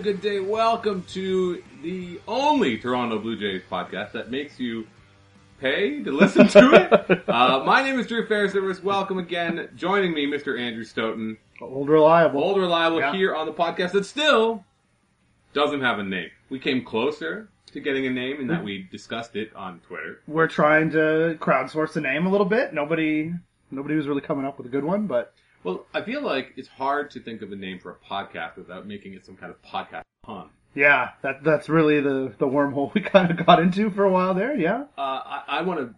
And good day. Welcome to the only Toronto Blue Jays podcast that makes you pay to listen to it. uh, my name is Drew Fairservice. Welcome again. Joining me, Mr. Andrew Stoeten, Old reliable. old reliable Yeah. here on the podcast that still doesn't have a name. We came closer to getting a name in that we discussed it on Twitter. We're trying to crowdsource the name a little bit. Nobody, nobody was really coming up with a good one, but Well, I feel like it's hard to think of a name for a podcast without making it some kind of podcast pun. yeah, that that's really the the wormhole we kind of got into for a while there. Yeah. Uh, I, I want to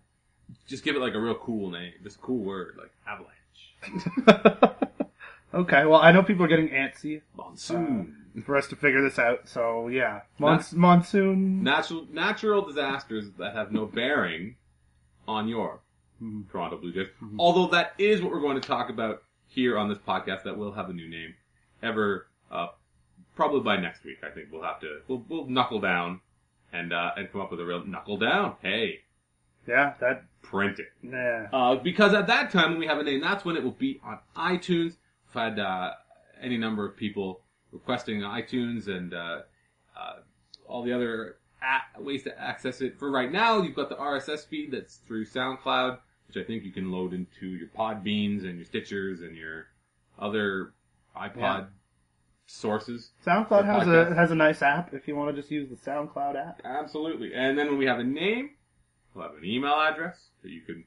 just give it like a real cool name, a cool word like avalanche, okay. Well, I know people are getting antsy monsoon, uh, for us to figure this out. So yeah, Mons- monsoon. natural natural disasters that have no bearing on your mm-hmm. Toronto Blue Jays. Mm-hmm. Although that is what we're going to talk about here on this podcast. That will have a new name ever, uh, probably by next week. I think we'll have to we'll, we'll knuckle down and uh, and come up with a real knuckle down. Hey, Yeah, that. print it. Nah. Uh, because at that time, when we have a name, that's when it will be on iTunes. if I've had uh, any number of people requesting iTunes and uh, uh, all the other a- ways to access it. For right now, you've got the RSS feed that's through SoundCloud, which I think you can load into your Pod Beans and your Stitchers and your other iPod Yeah. sources. SoundCloud has a has a nice app if you want to just use the SoundCloud app. Absolutely. And then when we have a name, we'll have an email address that you can,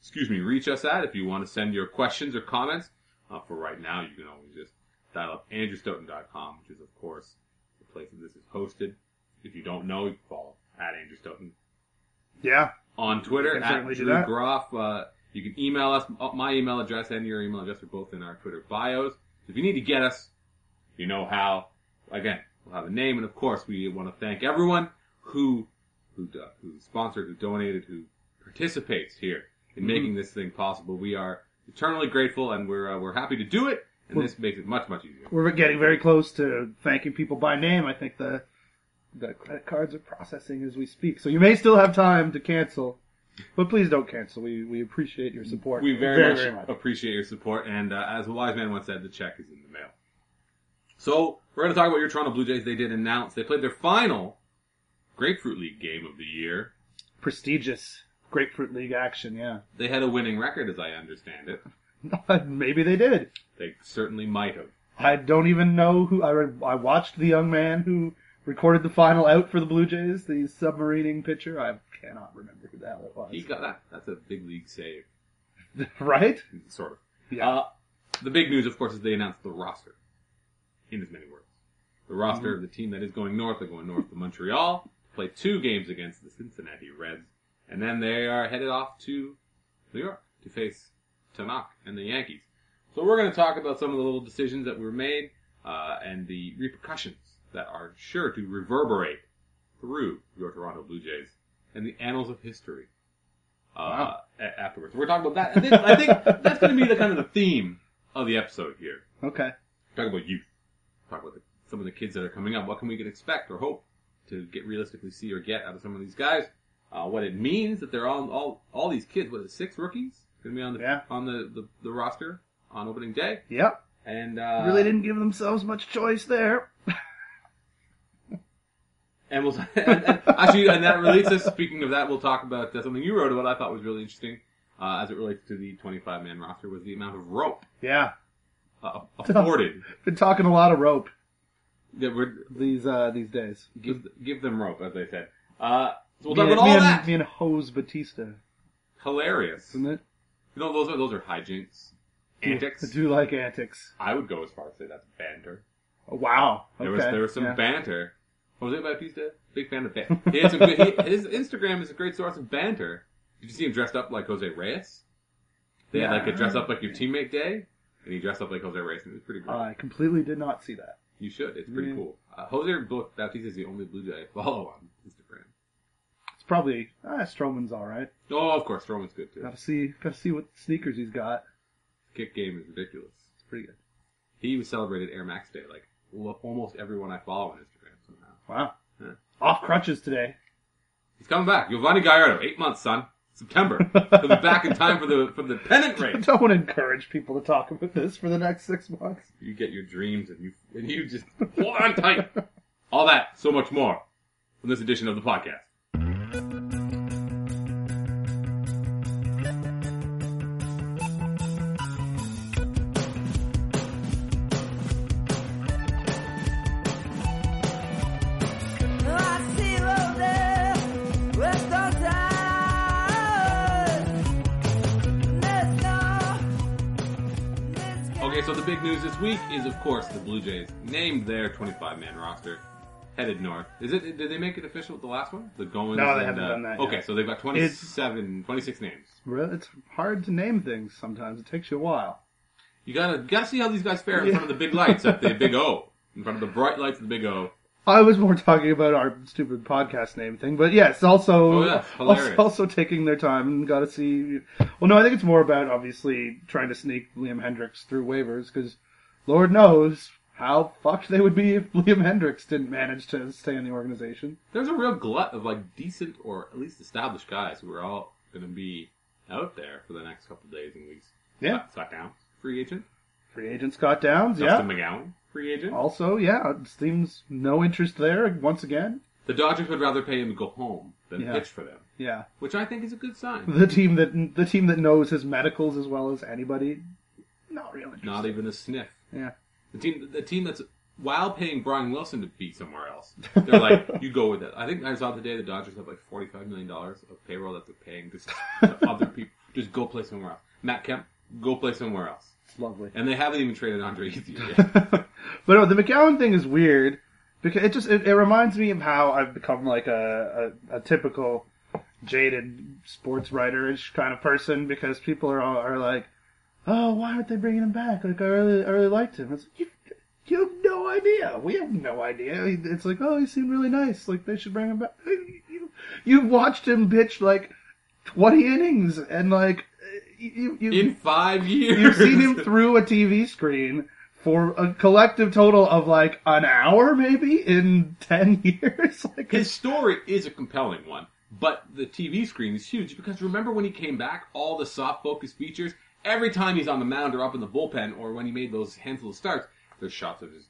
excuse me, reach us at if you want to send your questions or comments. Uh, for right now, you can always just dial up andrewstoeten.com, which is, of course, the place that this is hosted. If you don't know, you can follow at Andrew Stoeten Yeah. On Twitter at Drew. Groff. Uh, you can email us. Uh, My email address and your email address are both in our Twitter bios. If you need to get us, you know how. Again, we'll have a name, and of course, we want to thank everyone who who do- who sponsored, who donated, who participates here in Mm-hmm. making this thing possible. We are eternally grateful, and we're uh, we're happy to do it. And Well- this makes it much much easier. We're getting very close to thanking people by name. I think the the credit cards are processing as we speak, so you may still have time to cancel, but please don't cancel. We we appreciate your support. We very, much, very much. appreciate your support, and uh, as a wise man once said, the check is in the mail. So we're going to talk about your Toronto Blue Jays. They did announce they played their final Grapefruit League game of the year. Prestigious Grapefruit League action. Yeah, They had a winning record, as I understand it. maybe they did. They certainly might have. I don't even know who. I read, I watched the young man who recorded the final out for the Blue Jays, the submarining pitcher. I cannot remember who the hell it was. He got that. That's a big league save, right? sort of. Yeah. Uh, the big news, of course, is they announced the roster. In as many words, the roster of the team that is going north. They're going north to Montreal, to play two games against the Cincinnati Reds, and then they are headed off to New York to face Tanaka and the Yankees. So we're going to talk about some of the little decisions that were made uh, and the repercussions that are sure to reverberate through your Toronto Blue Jays and the annals of history. Uh, Wow. a- afterwards, we're talking about that. I think, I think that's going to be the kind of the theme of the episode here. Okay. Talk about youth. Talk about the, some of the kids that are coming up. What can we expect or hope to get realistically see or get out of some of these guys? Uh, what it means that they're all all all these kids. What is it, six rookies going to be on the Yeah. on the, the the roster on opening day? Yep. And uh, really didn't give themselves much choice there. And we'll and, and actually, and that relates us. Speaking of that, we'll talk about uh, something you wrote about. I thought was really interesting uh, as it relates to the 25 man roster was the amount of rope Yeah. uh, afforded. Been talking a lot of rope that would these uh these days. give give them rope, as they said. Uh, so we'll me, talk and, about me all and- that. me and Jose Bautista, Hilarious. isn't it? You know, those are those are hijinks, antics. I do like antics. I would go as far as to say that's banter. Oh, wow. There was there was some yeah. banter. Jose Bautista, big fan of banter. He had some good, he, his Instagram is a great source of banter. Did you see him dressed up like Jose Reyes? They had Yeah. like a dress up like your teammate day, and he dressed up like Jose Reyes, and it was pretty great. I completely did not see that. you should. It's pretty Yeah. cool. Uh, Jose Bautista is the only Blue Jay I follow on Instagram. It's probably ah, Stroman's all right. Oh, of course, Roman's good too. Got to see, got to see what sneakers he's got. Kick game is ridiculous. It's pretty good. He was celebrated Air Max Day like lo- almost everyone I follow on Instagram. Wow. Yeah. Off crutches today. He's coming back. Giovanni Gallardo, eight months, son. September. He'll be back in time for the for the pennant race. I don't encourage people to talk about this for the next six months. You get your dreams and you and you just hold on tight. All that, so much more, from this edition of the podcast. Big news this week is, of course, the Blue Jays named their 25-man roster, headed north. Is it? Did they make it official with the last one? The Goins. No, they and, haven't uh, done that yet. Okay, so they've got 27, 26 names. Re- It's hard to name things sometimes. It takes you a while. You gotta gotta see how these guys fare in Yeah. front of the big lights at the Big O, in front of the bright lights of the Big O. I was more talking about our stupid podcast name thing, but yes, also Oh, yeah, also, also taking their time and got to see. Well, no, I think it's more about obviously trying to sneak Liam Hendriks through waivers because Lord knows how fucked they would be if Liam Hendriks didn't manage to stay in the organization. There's a real glut of like decent or at least established guys who are all gonna be out there for the next couple of days and weeks. Yeah, Scott, Downs, free agent. free agent Scott Downs. Dustin Yeah, McGowan, free agent. also yeah, it seems no interest there once again. The Dodgers would rather pay him to go home than Yeah. pitch for them, Yeah, which I think is a good sign. the team that the team that knows his medicals as well as anybody. Not real. Not even a sniff. Yeah. The team, the team that's while paying Brian Wilson to be somewhere else, they're like, you go with it. I think I saw today the Dodgers have like forty-five million dollars of payroll that they're paying just to other people. Just go play somewhere else. Matt Kemp, go play somewhere else. Lovely. And they haven't even traded Andre Ethier yet. but no, the McGowan thing is weird because it just it, it reminds me of how I've become like a, a, a typical jaded sports writer-ish kind of person because people are all, are like, oh, why aren't they bringing him back? Like I really I really liked him. It's like, you you have no idea. We have no idea. It's like, oh, he seemed really nice. Like they should bring him back. You you've watched him pitch like twenty innings and like you you In five years, You've seen him through a TV screen for a collective total of like an hour, maybe in ten years. Like His story is a compelling one, but the TV screen is huge because remember when he came back, all the soft focus features. Every time he's on the mound or up in the bullpen, or when he made those handful of starts, there's shots of his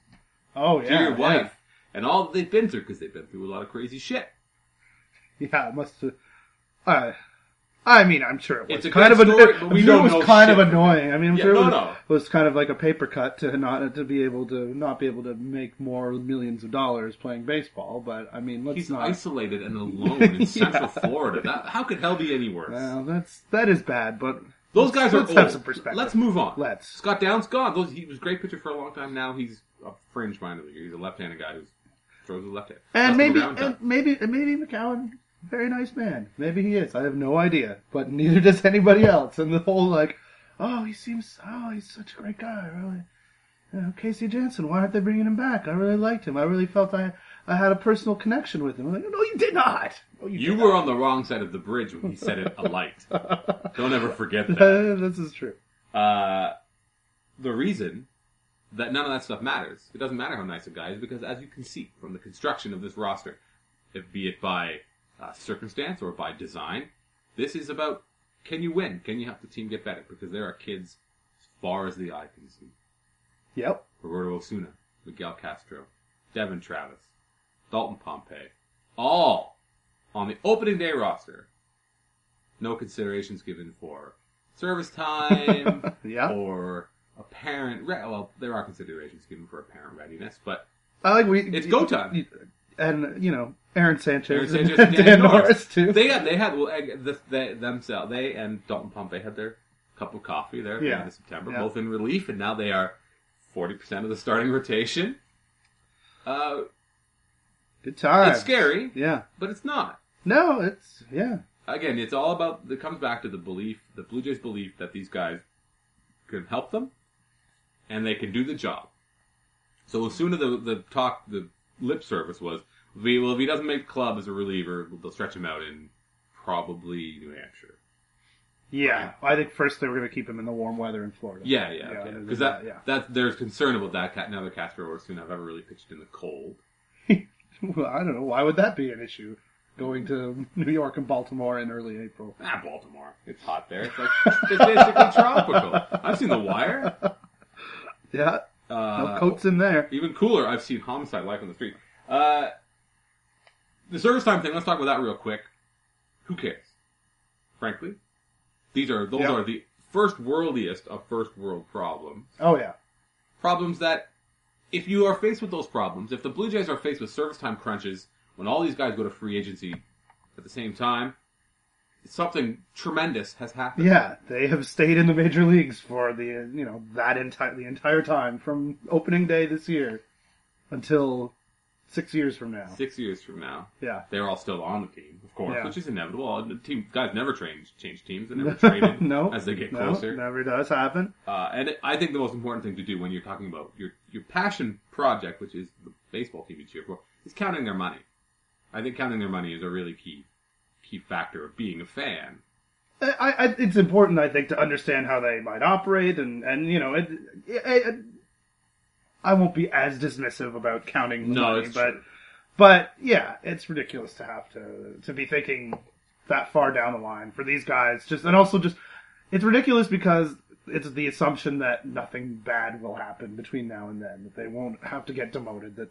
oh yeah, dear yeah. wife and all that they've been through because they've been through a lot of crazy shit. Yeah, it must have. Uh, I mean, I'm sure it was It's a kind good of story, an, but we I'm sure don't it know was kind of shit. annoying. I mean, I'm Yeah, sure no, it was, no. was kind of like a paper cut to not to be able to not be able to make more millions of dollars playing baseball. But I mean, let's He's not. isolated and alone in Central. Florida. That, how could hell be any worse? Well, that's that is bad, but Those guys are let's old. have some perspective. Let's move on. Let's. Scott Downs gone. Those, he was a great pitcher for a long time. Now he's a fringe minor leaguer. He's a left-handed guy who throws with left hand. And maybe, and maybe, and maybe McGowan, very nice man. Maybe he is. I have no idea, but neither does anybody else. And the whole like, oh, he seems, oh, he's such a great guy. Really, you know, Casey Janssen. Why aren't they bringing him back? I really liked him. I really felt I, I had a personal connection with him. I'm like, no, you did not. No, you, You did were on the wrong side of the bridge when he said it alight. not. Don't ever forget that. this is true. Uh, the reason that none of that stuff matters, it doesn't matter how nice a guy is, because as you can see from the construction of this roster, if be it by uh, circumstance or by design, this is about can you win? Can you help the team get better? Because there are kids as far as the eye can see. Yep. Roberto Osuna, Miguel Castro, Devon Travis, Dalton Pompey, all on the opening day roster. No considerations given for service time Yeah. or apparent. Re- well, there are considerations given for apparent readiness, but I like we. It's go time. And you know, Aaron Sanchez, Aaron Sanchez and and Dan, Norris. Norris too. they had they had well eh, the, they, themselves they and Dalton Pompey had their cup of coffee there at the Yeah. end of September, Yeah. both in relief, and now they are forty percent of the starting rotation. Uh, Good time. it's scary, Yeah. but it's not. No, it's yeah. Again, it's all about. It comes back to the belief, the Blue Jays' belief that these guys can help them, and they can do the job. So as soon as the the talk, the lip service was, "We- well, if he doesn't make the club as a reliever, they'll stretch him out in probably New Hampshire. Yeah, I think first they were going to keep him in the warm weather in Florida. Yeah, yeah, Yeah, okay. Because that, that, yeah. that there's concern about that. Cat now that Castro or Osuna have ever really pitched in the cold. well, I don't know. Why would that be an issue? going to New York and Baltimore in early April. Ah, Baltimore. It's hot there. It's like it's basically tropical. I've seen The Wire. Yeah, Uh, no coats in there. Even cooler, I've seen Homicide Life on the Street. Uh, the service time thing. Let's talk about that real quick. Who cares? Frankly, these are those Yeah. are the first worldiest of first world problems. Oh yeah, Problems that, if you are faced with those problems, if the Blue Jays are faced with service time crunches when all these guys go to free agency at the same time, something tremendous has happened. yeah. They have stayed in the major leagues for the you know that entire the entire time from opening day this year until six years from now. Six years from now, Yeah. they're all still on the team, of course, Yeah. which is inevitable. The team guys never change change teams; they never traded no, as they get no, closer. never does happen. Uh, and I think the most important thing to do when you're talking about your your passion project, which is the baseball team you cheer for, is counting their money. I think counting their money is a really key key factor of being a fan. I, I, it's important, I think, to understand how they might operate, and and you know, it, it, it, I won't be as dismissive about counting the No, money, it's but true. but yeah, it's ridiculous to have to to be thinking that far down the line for these guys. Just and also just it's ridiculous because it's the assumption that nothing bad will happen between now and then, that they won't have to get demoted, that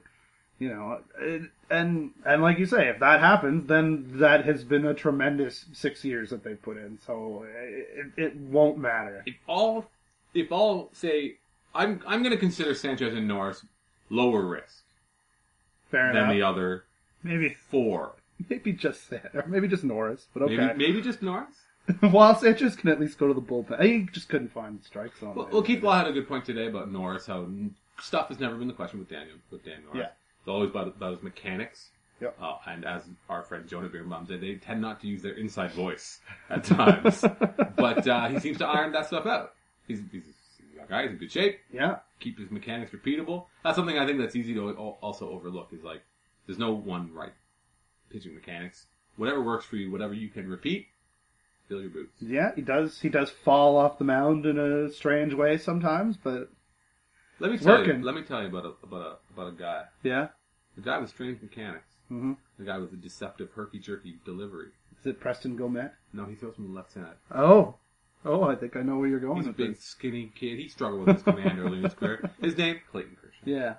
you know, it, and and like you say, if that happens, then that has been a tremendous six years that they've put in. So it, it, it won't matter. If all if all say I'm I'm going to consider Sanchez and Norris lower risk Fair than enough. the other maybe four. maybe just San- or maybe just Norris, but okay. Maybe maybe just Norris. While Sanchez can at least go to the bullpen, he just couldn't find strikes on. Well, well, Keith Law had a good point today about Norris. How n- stuff has never been the question with Daniel with Dan Norris. Yeah. It's always about about his mechanics. Yep. Uh, and as our friend Jonah Birenbaum said, they tend not to use their inside voice at times. but uh, he seems to iron that stuff out. He's, he's, a young guy. He's in good shape. Yeah, Keep his mechanics repeatable. That's something I think that's easy to al- also overlook. Is like there's no one right pitching mechanics. Whatever works for you, whatever you can repeat, fill your boots. yeah, he does. He does fall off the mound in a strange way sometimes, but Let me tell Working. you. Let me tell you about a about a about a guy. yeah. The guy with strange mechanics. hmm The guy with the deceptive herky jerky delivery. Is it Preston Gomet? No, he throws from the left side. Oh, oh, I think I know where you're going He's a with big, this. skinny kid. He struggled with his command early in his career. His name, Clayton Kershaw. Yeah,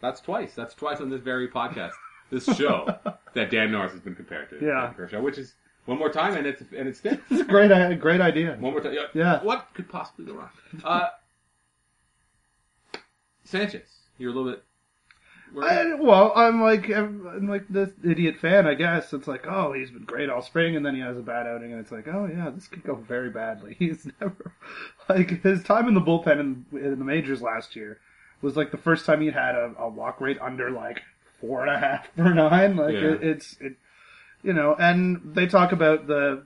That's twice. That's twice on this very podcast, this show, that Dan Norris has been compared to Yeah. Clayton Kershaw, which is one more time, and it's and it's fits. it's a great, i- great idea. One more time. Yeah. Yeah. What could possibly go wrong? Uh, Sanchez, you're a little bit. I, well, I'm like I'm like this idiot fan, I guess. It's like, oh, he's been great all spring, and then he has a bad outing, and it's like, oh yeah, this could go very badly. He's never like his time in the bullpen in, in the majors last year was like the first time he'd had a, a walk rate under like four and a half per nine. Like Yeah. it, it's it, you know, and they talk about the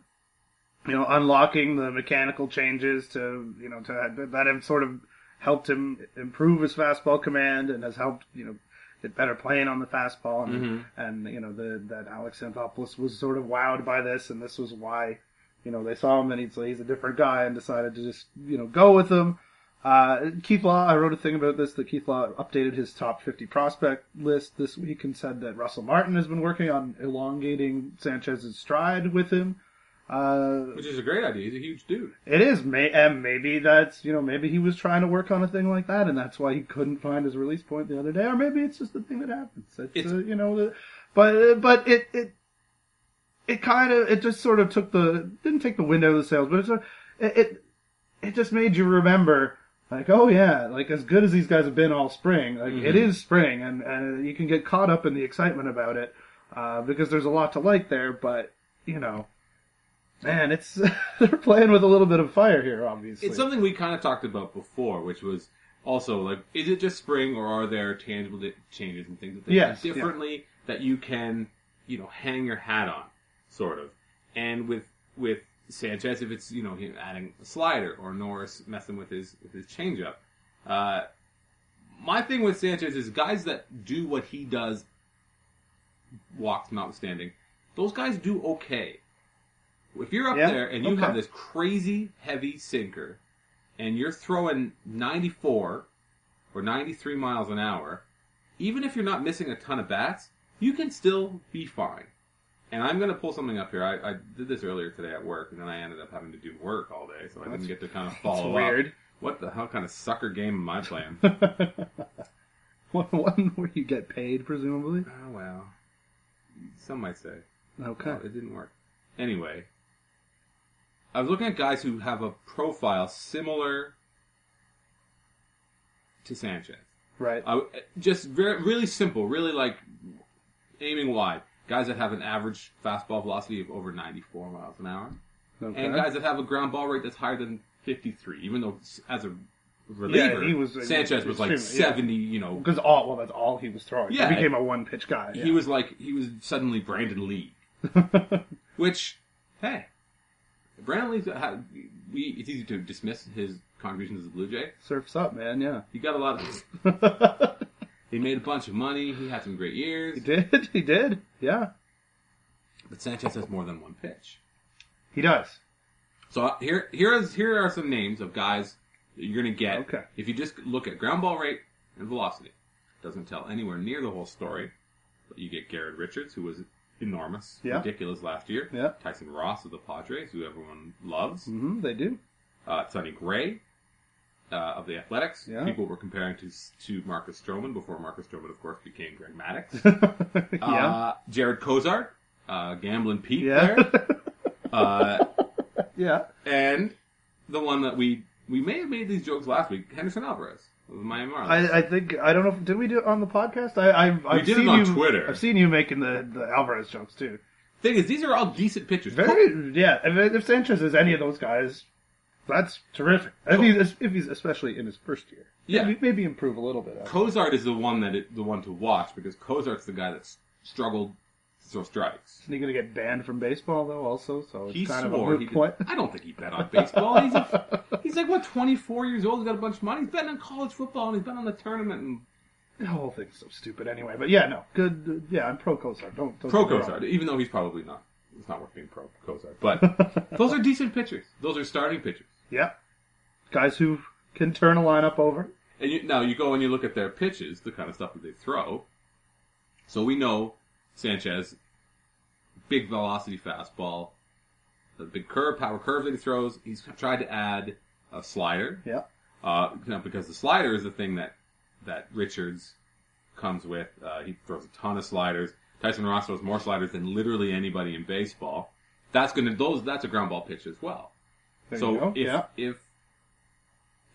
you know unlocking the mechanical changes to you know to that have sort of helped him improve his fastball command and has helped you know get better playing on the fastball and Mhm. and you know the that Alex Anthopoulos was sort of wowed by this and this was why you know they saw him and he's he's a different guy and decided to just you know go with him. Uh, Keith Law, I wrote a thing about this that Keith Law updated his top 50 prospect list this week and said that Russell Martin has been working on elongating Sanchez's stride with him. Uh, Which is a great idea. He's a huge dude. it is, may, and maybe that's you know maybe he was trying to work on a thing like that, and that's why he couldn't find his release point the other day, or maybe it's just the thing that happens. It's, It's- uh, you know, the, but but it it it kind of it just sort of took the didn't take the wind out of the sails, but it sort of, it, it it just made you remember. Like oh yeah, like as good as these guys have been all spring, like it Mhm. is spring, and and you can get caught up in the excitement about it uh, because there's a lot to like there. But you know, man, it's they're playing with a little bit of fire here, obviously. It's something we kind of talked about before, which was also like, is it just spring or are there tangible di- changes and things that they Yes, do yeah. differently that you can, you know, hang your hat on, sort of. And with with Sanchez, if it's you know him adding a slider or Norris messing with his with his changeup, uh, my thing with Sanchez is guys that do what he does, walks notwithstanding, those guys do okay. If you're up Yeah, there and you okay. have this crazy heavy sinker, and you're throwing 94 or 93 miles an hour, even if you're not missing a ton of bats, you can still be fine. And I'm going to pull something up here. I, I did this earlier today at work, and then I ended up having to do work all day, so I didn't get to kind of follow up. weird. What the hell kind of sucker game am I playing? one where you get paid, presumably. oh well, some might say. Okay. Well, it didn't work. Anyway, I was looking at guys who have a profile similar to Sanchez. Right. I, just very, really simple, really like aiming wide. Guys that have an average fastball velocity of over 94 miles an hour, Okay. and guys that have a ground ball rate that's higher than 53. Even though as a reliever, he was- uh, Sanchez was like extremely, yeah. 70. You know, Because all well, that's all he was throwing. Yeah. he became a one pitch guy. he was like he was suddenly Brandon League. Which, hey, Brandon League's ha- we, it's easy to dismiss his contributions as a Blue Jay. surfs up, man. Yeah. He got a lot of. He made a bunch of money. He had some great years. he did. He did. Yeah. But Sanchez has more than one pitch. He does. So uh, here, here is here are some names of guys that you're going to get. Okay. If you just look at ground ball rate and velocity, doesn't tell anywhere near the whole story. But you get Garrett Richards, who was enormous, Yeah. ridiculous last year. Yeah. Tyson Ross of the Padres, who everyone loves. hmm They do. uh, Sonny Gray uh, of the Athletics. Yeah. People were comparing to to Marcus Stroman before Marcus Stroman, of course, became Greg Maddux. yeah. uh, Jarred Cosart, uh, Gambling Pete yeah. there, uh, yeah. and the one that we we may have made these jokes last week, Henderson Alvarez of the Miami Marlins. I, I think I don't know. Did we do it on the podcast? I, I I've did it seen on you, Twitter. I've seen you making the, the Alvarez jokes too. Thing is, these are all decent pitchers. Very yeah. If, if Sanchez is any of those guys, that's terrific. If he's if he's especially in his first year, Yeah. maybe, maybe improve a little bit. Cosart is the one that it, the one to watch because Cosart's the guy that's struggled to throw strikes. Isn't he going to get banned from baseball though? Also, so it's He kind of a swore moot he did, point. I don't think he bet on baseball. He's, a, he's like what twenty four years old. He's got a bunch of money. He's betting on college football and he's betting on the tournament and The whole thing's so stupid anyway. But yeah, no, good. Yeah, I'm pro Kosar. Don't, don't pro get me wrong. Cosart. Even though he's probably not. It's not worth being pro Cosart. But those are decent pitchers. Those are starting pitchers. Yeah, guys who can turn a lineup over. And you, now you go and you look at their pitches, the kind of stuff that they throw. So we know Sanchez, big velocity fastball, the big curve, power curve that he throws. He's tried to add a slider. Yeah, Uh, you know, because the slider is the thing that that Richards comes with. Uh, he throws a ton of sliders. Tyson Ross throws more sliders than literally anybody in baseball. That's gonna those. That's a ground ball pitch as well. there so if yeah, if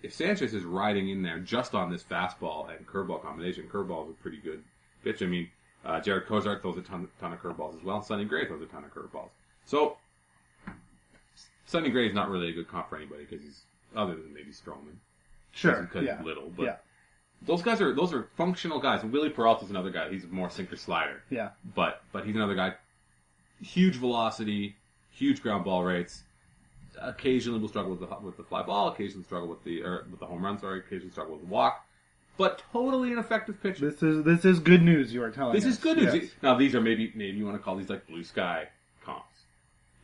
if Sanchez is riding in there just on this fastball and curveball combination, curveball is a pretty good pitch. I mean, uh, Jarred Cosart throws a ton, ton of curveballs as well. Sonny Gray throws a ton of curveballs. So Sonny Gray is not really a good comp for anybody because he's other than maybe Stroman sure. because Yeah, he's little. But yeah, those guys are those are functional guys. Wily Peralta's another guy. He's more sinker slider, yeah. but but he's another guy. Huge velocity, huge ground ball rates. Occasionally will struggle with the with the fly ball. Occasionally struggle with the or with the home run. Sorry, occasionally struggle with the walk. But totally an effective pitcher. This is this is good news. You are telling This us. is good news. Yes. Now these are maybe maybe you want to call these like blue sky comps.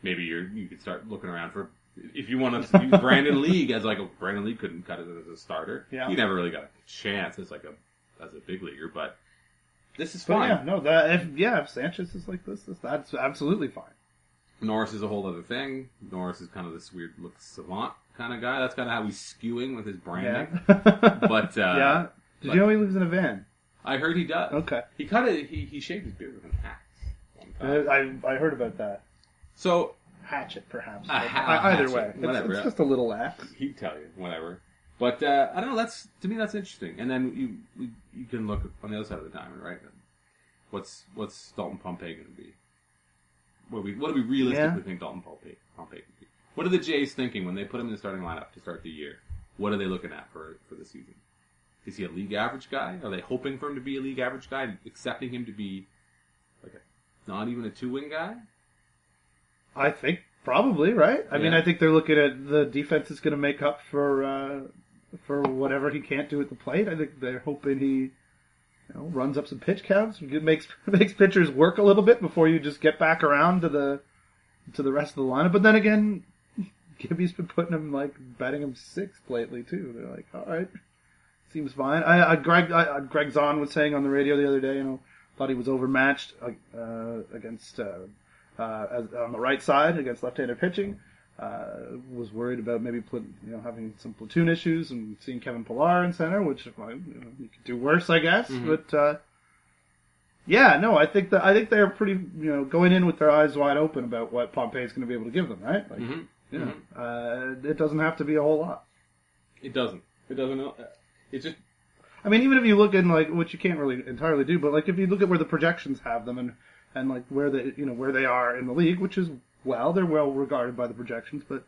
Maybe you're you could start looking around for if you want to use Brandon League as like a Brandon League couldn't cut it as a starter. Yeah. he never really got a chance as like a as a big leaguer. But this is But fine. yeah, no, that if yeah, if Sanchez is like this, this that's absolutely fine. Norris is a whole other thing. Norris is kind of this weird look savant kind of guy. That's kind of how he's skewing with his branding. Yeah, But uh, yeah. Did but- you know he lives in a van? I heard he does. Okay, He cut it. He he shaved his beard with an axe. one. I I heard about that. So Hatchet, perhaps. Ha- either hatchet, way, it's, whatever, it's yeah. just a little axe. he'd tell you whatever. But uh, I don't know. That's to me that's interesting. And then you you, you can look on the other side of the diamond, right? What's what's Dalton Pompey going to be? What do we what do we realistically Yeah. think Dalton Pompey Pompey can be? What are the Jays thinking when they put him in the starting lineup to start the year? What are they looking at for for the season? Is he a league average guy? Are they hoping for him to be a league average guy, and accepting him to be like a not even a two win guy? I think probably right. I mean, I think they're looking at the defense is going to make up for uh, for whatever he can't do at the plate. I think they're hoping he you know, runs up some pitch counts, makes makes pitchers work a little bit before you just get back around to the to the rest of the lineup. But then again, Gibby's been putting him like batting him sixth lately too. They're like, all right, seems fine. I, I Greg I, Greg Zaun was saying on the radio the other day, you know, thought he was overmatched uh, uh, against uh, uh, as, on the right side against left-handed pitching. Uh, was worried about maybe pl- you know having some platoon issues and seeing Kevin Pillar in center, which you, know, you could do worse, I guess. But uh, yeah, no, I think that I think they're pretty you know going in with their eyes wide open about what Pompey's going to be able to give them, right? Like, Mhm. you know, uh, it doesn't have to be a whole lot. It doesn't. It doesn't. It just I mean, even if you look in like, which you can't really entirely do, but like if you look at where the projections have them and and like where they you know where they are in the league, which is well, they're well regarded by the projections, but.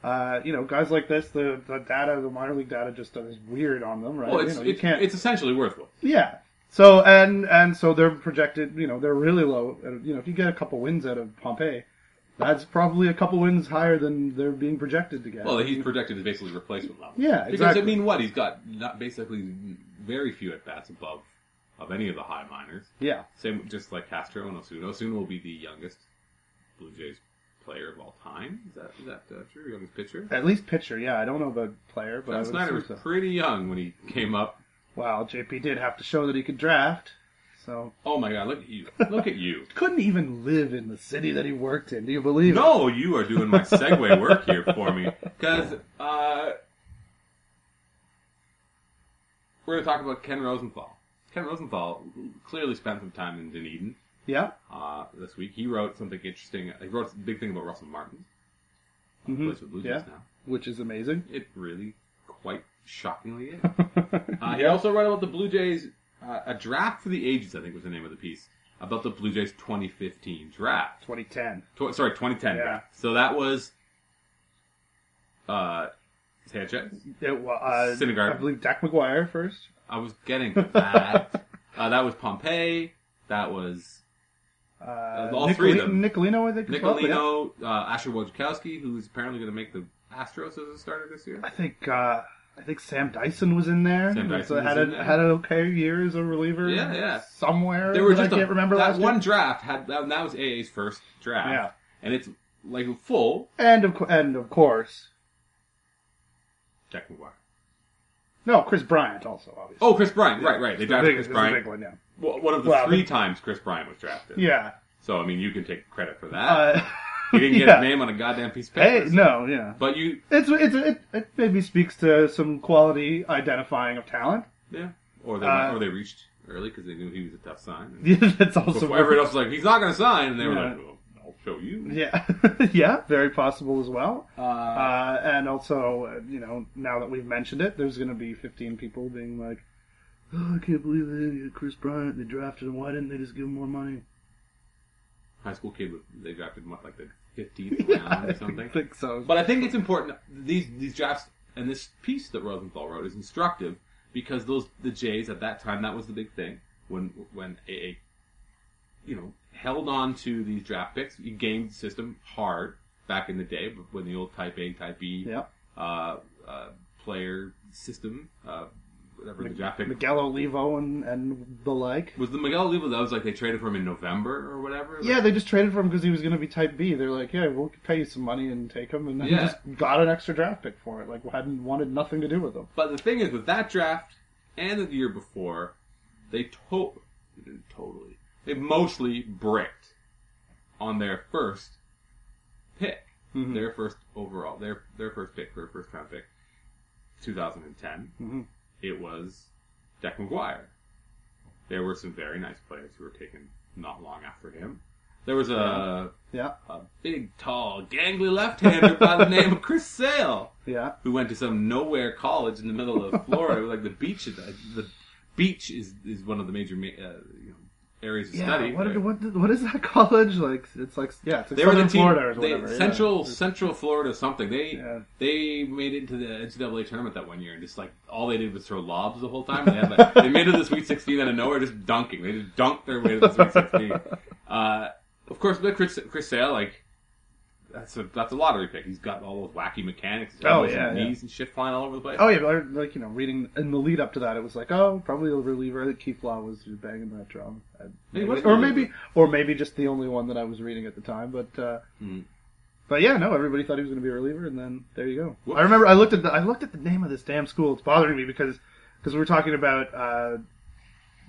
Uh, you know, guys like this, the, the data, the minor league data, just is weird on them, right? well, it's you know, you it's, can't. it's essentially worthless. Yeah. So and and so they're projected. You know, they're really low. You know, if you get a couple wins out of Pompey, that's probably a couple wins higher than they're being projected to get. Well, he's projected as basically replacement level. Yeah, exactly. Because. I mean, what he's got not basically very few at bats above of any of the high minors. yeah. Same, just like Castro and Osuna. Osuna will be the youngest Blue Jays player of all time. Is that is that uh, true? Youngest pitcher. At least pitcher. Yeah, I don't know about player, but John Snyder was so. pretty young when he came up. Wow, JP did have to show that he could draft. So Oh my God! Look at you! Look at you! couldn't even live in the city that he worked in. Do you believe it? No, you are doing my segue work here for me because uh, we're going to talk about Ken Rosenthal. Ken Rosenthal clearly spent some time in Dunedin Yeah. uh, this week. He wrote something interesting. He wrote a big thing about Russell Martin. who Mhm. Plays with Blue Jays Yeah. now. Which is amazing. It really, quite shockingly is. Uh, he also wrote about the Blue Jays, uh, a draft for the ages, I think was the name of the piece, about the Blue Jays 2015 draft. 2010. Tw- sorry, 2010 Yeah. draft. So that was uh, Sanchez. It, wa- uh, Syndergaard. I believe Deck McGuire first. I was getting that. uh, that was Pompey. That was Uh, all three of them. Nicolino, I think. as well, yeah. Nicolino, uh, Asher Wojciechowski, who's apparently going to make the Astros as a starter this year. I think uh, I think Sam Dyson was in there. Sam Dyson was had a there. had an okay year as a reliever. Yeah, yeah. Somewhere There were just I a- can't remember that one year. draft had that, that was AA's first draft. Yeah. and it's like full. And of and of course, Deck McGuire. no, Kris Bryant also obviously. Oh, Kris Bryant. Right, right. They drafted Kris Bryant. big one, yeah. Well, One of the Well, three the- times Kris Bryant was drafted. Yeah. So I mean, you can take credit for that. Uh, he didn't get yeah. his name on a goddamn piece of Hey, paper. so- no, yeah. But you, It's it's it, it maybe speaks to some quality identifying of talent. yeah. Or they Uh, or they reached early because they knew he was a tough sign. Yeah, that's also before everyone else was like, he's not going to sign, and they were like, well, I'll show you. Yeah, yeah, very possible as well. Uh, Uh, and also, uh, you know, now that we've mentioned it, there's going to be 15 people being like, "Oh, I can't believe they didn't get Kris Bryant. They drafted him. Why didn't they just give him more money?" High school kid, they drafted what, like the fifteenth round or something. I think so. But I think it's important. These these drafts and this piece that Rosenthal wrote is instructive because those the Jays at that time that was the big thing when when AA you know held on to these draft picks. You gamed the system hard back in the day when the old Type A Type B yeah, uh, uh, player system uh, whatever the draft pick Miguel Olivo and and the like. was the Miguel Olivo that was like they traded for him in November or whatever. Yeah, they just traded for him because he was going to be Type B. They're like, "Yeah, we'll pay you some money and take him," and then Yeah. just got an extra draft pick for it. Like, hadn't wanted nothing to do with him. But the thing is, with that draft and the year before, they to- totally, they mostly bricked on their first pick, Mhm. their first overall, their their first pick, for their first round pick, 2010. Mhm. It was Deck McGuire. There were some very nice players who were taken not long after him. There was a, Yeah, a big, tall, gangly left-hander by the name of Chris Sale yeah. who went to some nowhere college in the middle of Florida. like the beach, the, the beach is is one of the major uh, you know, areas of Yeah, study. what, what what is that college like? It's like yeah, it's like they were the team, Florida or they- whatever. yeah. Central Central Florida something. They Yeah. they made it into the NCAA tournament that one year, and just like all they did was throw lobs the whole time. They, had, like, they made it to the Sweet Sixteen out of nowhere, just dunking. They just dunked their way to the Sweet Sixteen. Uh, of course, but Chris Chris Sale, like that's a that's a lottery pick. He's got all those wacky mechanics, his Oh, yeah, and yeah. knees and shit flying all over the place. Oh yeah, but like you know, reading in the lead up to that, it was like, oh, probably a reliever. that Keith Law was just banging that drum, He was or maybe, or maybe just the only one that I was reading at the time. But, uh, Mhm. but yeah, no, everybody thought he was going to be a reliever, and then there you go. Whoops. I remember I looked at the I looked at the name of this damn school. It's bothering me because because we were talking about uh,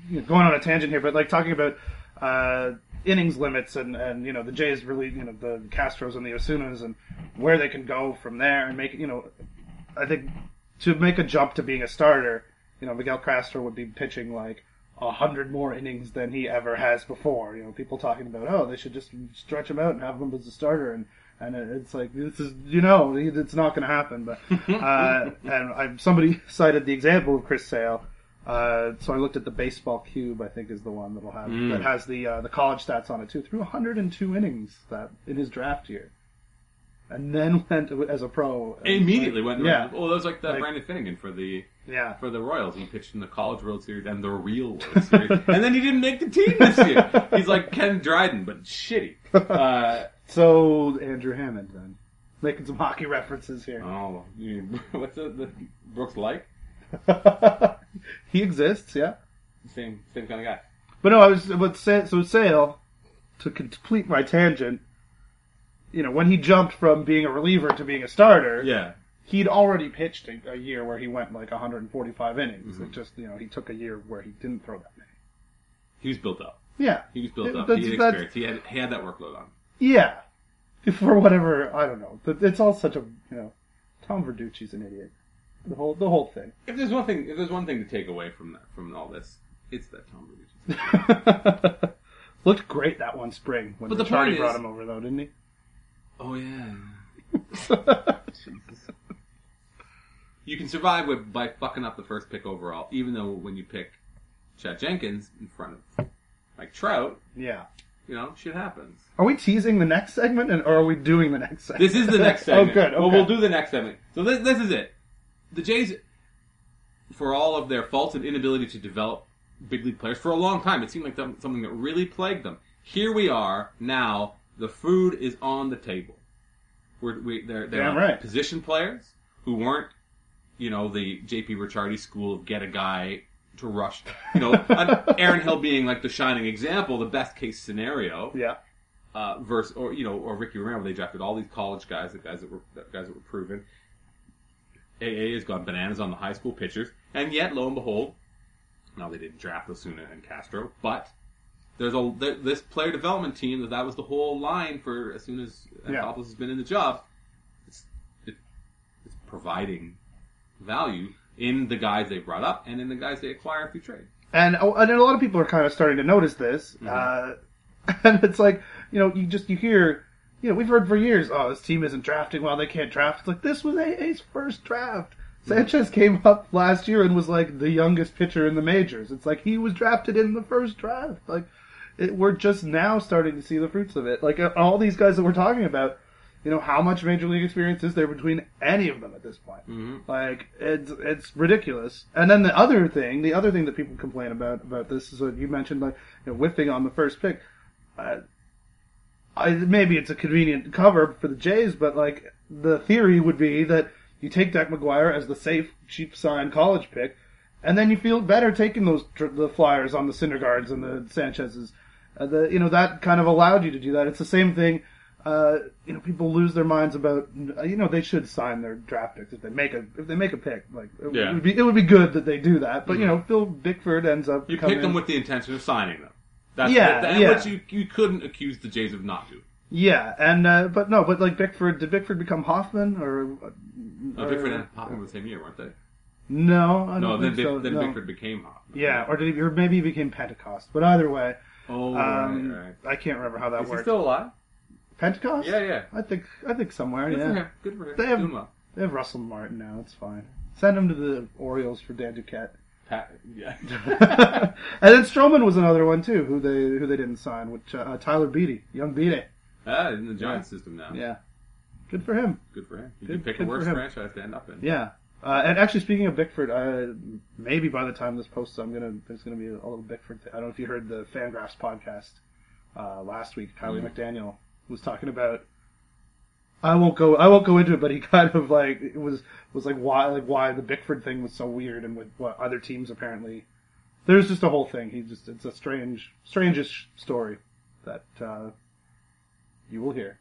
you know, going on a tangent here, but like talking about uh, innings limits and and you know the Jays really you know the Castros and the Osunas and where they can go from there and make you know I think to make a jump to being a starter, you know Miguel Castro would be pitching like a hundred more innings than he ever has before. You know, people talking about oh they should just stretch him out and have him as a starter and. And it's like this is, you know, it's not going to happen. But uh, and I, somebody cited the example of Chris Sale, uh, so I looked at the baseball cube. I think is the one that'll have Mm. that has the uh, the college stats on it too. Threw 102 innings that in his draft year, and then went as a pro. Immediately like, went. Yeah, Oh, that was like the Like- Brandon Finnegan for the yeah. for the Royals. He pitched in the College World Series and the real World Series, and then he didn't make the team this year. He's like Ken Dryden, but shitty. Uh, So Andrew Hammond then making some hockey references here. oh, you, what's the, the Brooks like? he exists, yeah. Same same kind of guy. But no, I was but Sa- so Sale to complete my tangent. You know, when he jumped from being a reliever to being a starter, Yeah. he'd already pitched a, a year where he went like 145 innings. Mm-hmm. It just you know he took a year where he didn't throw that many. He was built up. Yeah, He was built It- up. that's- He had that's- experience. He had he had that workload on. yeah. For whatever I don't know, but it's all such a you know, Tom Verducci's an idiot. The whole the whole thing. If there's one thing, if there's one thing to take away from that, from all this, it's that Tom Brady. Looked great that one spring when But the Charlie point brought him over though, didn't he? Oh yeah. Jesus. You can survive with by fucking up the first pick overall, even though when you pick Chad Jenkins in front of like Trout, yeah. you know, shit happens. Are we teasing the next segment, and or are we doing the next segment? This is the next segment. oh, good. Okay. Well, we'll do the next segment. So this, this is it. The Jays, for all of their faults and inability to develop big league players for a long time, it seemed like something that really plagued them. Here we are now. The food is on the table. We're, we, they're, they're Damn right. position players who weren't, you know, the JP Ricciardi school of get a guy to rush. You know, Aaron Hill being like the shining example, the best case scenario Yeah. uh, versus or you know or Ricky Romero. They drafted all these college guys, the guys that were the guys that were proven. AA has gone bananas on the high school pitchers, and yet lo and behold, now they didn't draft Osuna and Castro, but there's a th- this player development team that that was the whole line for as soon as Yeah. Anthopoulos has been in the job. It's it, it's providing value in the guys they brought up and in the guys they acquire through trade. And oh, and a lot of people are kind of starting to notice this. Uh, and it's like you know you just you hear you know we've heard for years oh this team isn't drafting well they can't draft. It's like this was AA's first draft. Sanchez came up last year and was like the youngest pitcher in the majors. It's like he was drafted in the first draft. Like it, we're just now starting to see the fruits of it. Like all these guys that we're talking about, you know, how much major league experience is there between any of them at this point? Like it's it's ridiculous. And then the other thing, the other thing that people complain about about this is what you mentioned, like you know, whiffing on the first pick. Uh, I, maybe it's a convenient cover for the Jays, but like the theory would be that you take Deck McGuire as the safe, cheap sign college pick, and then you feel better taking those the flyers on the Syndergaards and the Sanchez's. Uh, the you know that kind of allowed you to do that. It's the same thing. Uh, you know, people lose their minds about. uh, You know, they should sign their draft picks if they make a if they make a pick. Like it, Yeah. would be it would be good that they do that. But you know, Phil Bickford ends up You pick them with the intention of signing them. That's Yeah, that, yeah. which you you couldn't accuse the Jays of not doing. Yeah, and uh, but no, but like Bickford, did Bickford become Hoffman or? No, or- Bickford and Hoffman were the same year, weren't they? No, I don't No, then, so. then no. Bickford became Hoffman. Yeah, or did he? Or maybe he became Pentecost. But either way, Oh, um, right, right. I can't remember how that Is he worked. still alive? Pentecost? Yeah, yeah. I think I think somewhere. Good yeah, for him. Good for him. They have- well. they have Russell Martin now. It's fine. Send him to the Orioles for Dan Duquette. Pat, yeah. and then Stroman was another one too, who they who they didn't sign, which uh, Tyler Beede, young Beede. ah, in the Giants system now. Yeah, good for him. Good for him. You Good- can pick a worse franchise to end up in. Yeah. Uh, and actually, speaking of Bickford, uh, maybe by the time this posts, I'm gonna there's gonna be a little Bickford. Thing. I don't know if you heard the Fangraphs podcast uh, last week. Kiley McDaniel was talking about. I won't go. I won't go into it, but he kind of like it was was like why like why the Bickford thing was so weird and with what other teams apparently. There's just a whole thing. He just it's a strange, strangest story that uh, you will hear.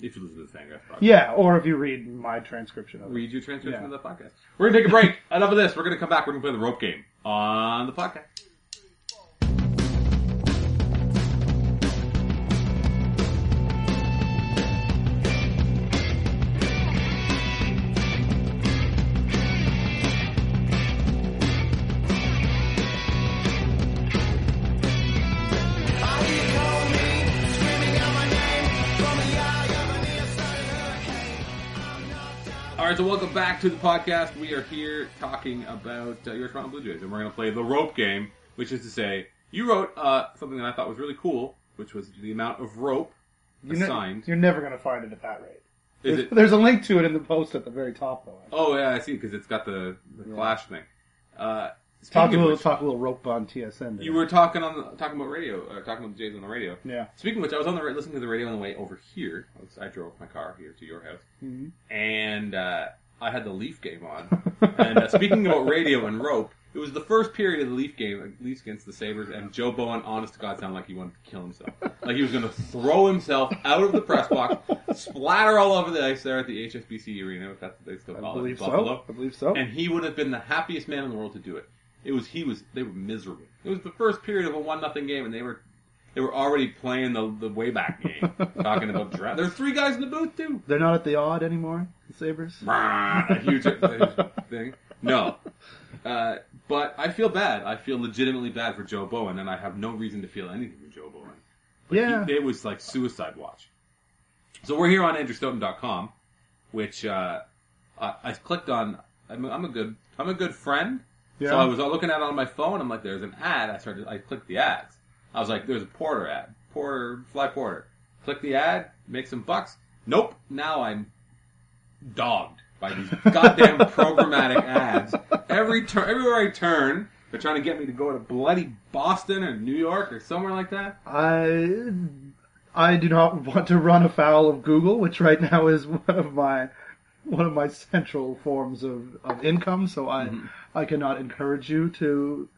If you listen to the Fangraphs podcast. Yeah, or if you read my transcription of it. Read your transcription Yeah. of the podcast. We're gonna take a break. Enough of this. We're gonna come back. We're gonna play the rope game on the podcast. Back to the podcast. We are here talking about uh, your Toronto Blue Jays, and we're going to play the rope game, which is to say, you wrote uh, something that I thought was really cool, which was the amount of rope You're, ne- you're never going to find it at that rate. Is There's, it? there's a link to it in the post at the very top, though. Oh yeah, I see because it's got the, the flash thing. Uh, Talk a little, which, talk a little rope on TSN. you were talking on the, talking about radio, uh, talking about the Jays on the radio. yeah. Speaking of which, I was on the listening to the radio on the way over here. I, was, I drove my car here to your house, and uh, I had the Leaf game on. and uh, speaking about radio and rope, it was the first period of the Leaf game, uh, Leafs against the Sabres, and Joe Bowen, honest to God, sounded like he wanted to kill himself. Like he was going to throw himself out of the press box, splatter all over the ice there at the HSBC Arena, if that's what they still I call believe it, Buffalo so. I believe so. and he would have been the happiest man in the world to do it. It was he was they were miserable. It was the first period of a one nothing game, and they were they were already playing the the way back game, talking about draft. There's three guys in the booth too. They're not at the odd anymore, the Sabres? a huge a huge thing. No, uh, but I feel bad. I feel legitimately bad for Joe Bowen, and I have no reason to feel anything for Joe Bowen. But Yeah. he- it was like suicide watch. So we're here on AndrewStoeten.com, which uh, I, I clicked on. I'm a, I'm a good I'm a good friend. Yeah. So I was looking at it on my phone. I'm like, there's an ad. I started. I clicked the ads. I was like, there's a Porter ad. Porter, fly Porter. Click the ad, make some bucks. Nope. Now I'm dogged by these goddamn programmatic ads. Every turn, everywhere I turn, they're trying to get me to go to bloody Boston or New York or somewhere like that. I I do not want to run afoul of Google, which right now is one of my one of my central forms of, of income. So I Mm-hmm. I cannot encourage you to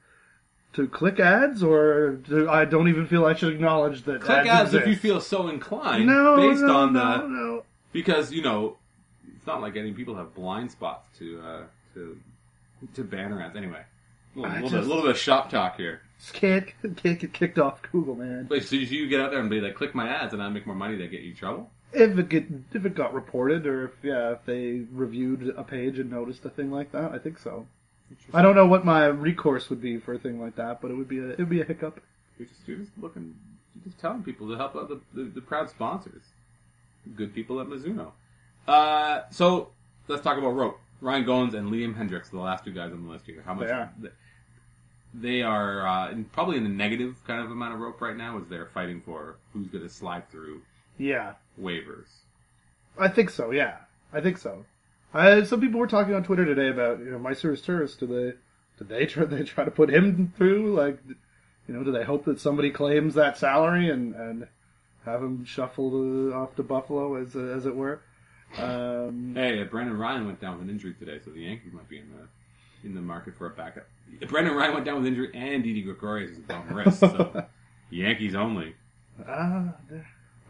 to click ads, or to, I don't even feel I should acknowledge that Click ads, ads if you feel so inclined, no, based no, on no, the no. because you know it's not like any people have blind spots to uh, to to banner ads anyway. A little, little, bit, little bit of shop talk here. Just can't can't get kicked off Google, man. Wait, so you get out there and be like, click my ads, and I make more money. They get you in trouble. If it get if it got reported, or if yeah, if they reviewed a page and noticed a thing like that, I think so. I don't know what my recourse would be for a thing like that, but it would be a it would be a hiccup. You're just, you're just looking, you're just telling people to help out the, the, the proud sponsors, good people at Mizuno. Uh, so let's talk about rope. Ryan Goins and Liam Hendriks, the last two guys on the list here. How much They are. they are uh, in, probably in the negative kind of amount of rope right now, as they're fighting for who's going to slide through Yeah, waivers. I think so. Yeah, I think so. I, some people were talking on Twitter today about you know Maicer Izturis. Do they did they try they try to put him through? Like, you know, do they hope that somebody claims that salary and and have him shuffled uh, off to Buffalo as uh, as it were? Um, Hey, uh, Brendan Ryan went down with an injury today, so the Yankees might be in the in the market for a backup. Brendan Ryan went down with injury, and Didi Gregorius is a bum wrist, so Yankees only. uh,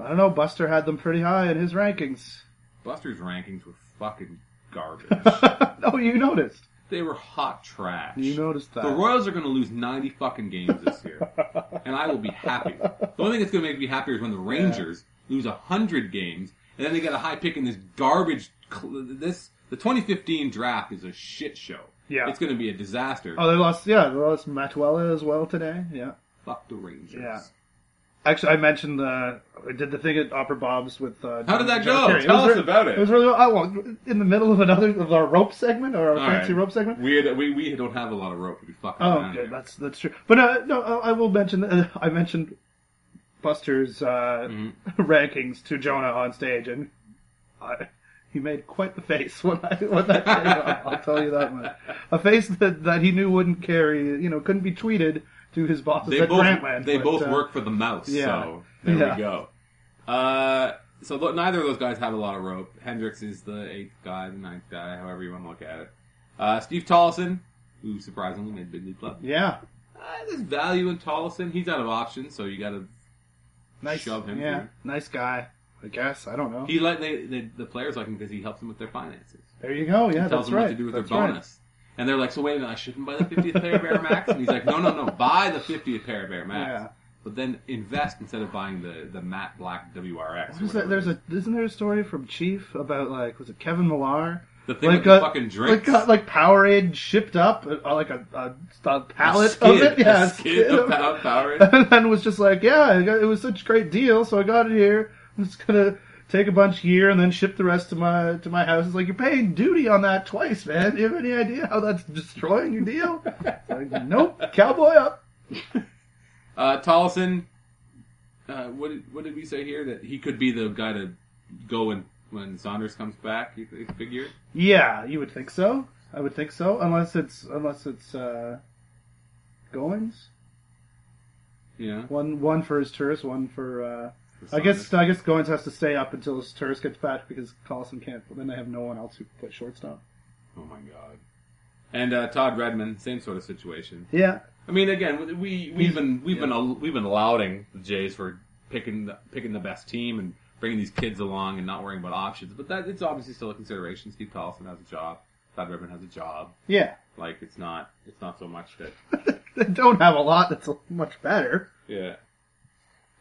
I don't know. Buster had them pretty high in his rankings. Buster's rankings were fucking garbage. oh, you noticed? they were hot trash. You noticed that? The Royals are going to lose 90 fucking games this year, and I will be happy. The only thing that's going to make me happier is when the Rangers lose 100 games, and then they get a high pick in this garbage. cl- This the 2015 draft is a shit show. Yeah. it's going to be a disaster. Oh, they lost. Yeah, they lost Matuella as well today. Yeah. Fuck the Rangers. Yeah. Actually, I mentioned uh, I did the thing at Opera Bob's with. Uh, How did that go? Tell us re- about it. It was really oh, well, in the middle of another of our rope segment or our All fancy right. rope segment. We, we we don't have a lot of rope fucking Oh, okay, that's that's true. But uh, no, I I will mention. Uh, I mentioned Buster's uh, Mm-hmm. rankings to Jonah on stage, and I, he made quite the face when I when that came up. I'll tell you that much. A face that that he knew wouldn't carry, you know, couldn't be tweeted to his bosses They at both Grantland. they but, both uh, work for the mouse. yeah. So there Yeah. we go. Uh, so look, neither of those guys have a lot of rope. Hendriks is the eighth guy, the ninth guy, however you want to look at it. Uh, Steve Tolleson, who surprisingly made big league club. Yeah, Uh, there's value in Tolleson. He's out of options, so you got to. nice. Shove him yeah, through. nice guy. I guess I don't know. He like they, they the players like him because he helps them with their finances. there you go. Yeah, He tells that's them right. what to do with that's their right. bonus. And they're like, so wait a minute, I shouldn't buy the 50th pair of Air Max? And he's like, no, no, no, buy the 50th pair of Air Max. Yeah. But then invest instead of buying the, the matte black WRX. What is that? There's a isn't there a story from Chief about like was it Kevin Millar? The thing like with the got, fucking like got uh, like Powerade shipped up, uh, uh, like a, a, a pallet skid, of it, yeah, a skid of of- Powerade. and then was just like, yeah, it was such a great deal, so I got it here. I'm just gonna take a bunch here and then ship the rest to my to my house. It's like you're paying duty on that twice, man. Do you have any idea how that's destroying your deal? It's like, nope, cowboy up. Uh, Tolleson, uh, what did, what did we say here that he could be the guy to go and when Saunders comes back? You, you figure? Yeah, you would think so. I would think so, unless it's unless it's uh, Goins. Yeah. One one for Izturis, one for. Uh, for I guess I guess Goins has to stay up until Izturis gets back because Tolleson can't. Then they have no one else who can play shortstop. Oh my god. And uh, Todd Redmond, same sort of situation. Yeah, I mean, again, we we've been we've been we've been lauding the Jays for picking the, picking the best team and bringing these kids along and not worrying about options. But that it's obviously still a consideration. Steve Tolleson has a job. Todd Redmond has a job. yeah. Like it's not it's not so much that they don't have a lot. That's much better. yeah.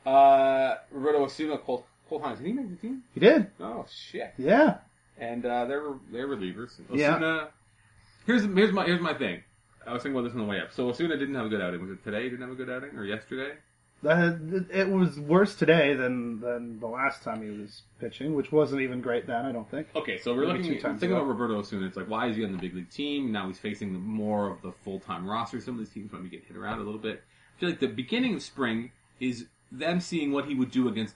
Uh, Roberto Osuna, Cole, Colt Hynes, did he make the team? He did. Oh shit! Yeah. And uh, they're they're relievers. Yeah. Here's here's my here's my thing. I was thinking about this on the way up. So Osuna didn't have a good outing. Was it today? He didn't have a good outing, or yesterday? Uh, it was worse today than than the last time he was pitching, which wasn't even great then. I don't think. Okay, so we're Maybe looking two at times thinking about Roberto Osuna. It's like why is he on the big league team? Now he's facing the, more of the full time roster. Some of these teams might be getting hit around a little bit. I feel like the beginning of spring is them seeing what he would do against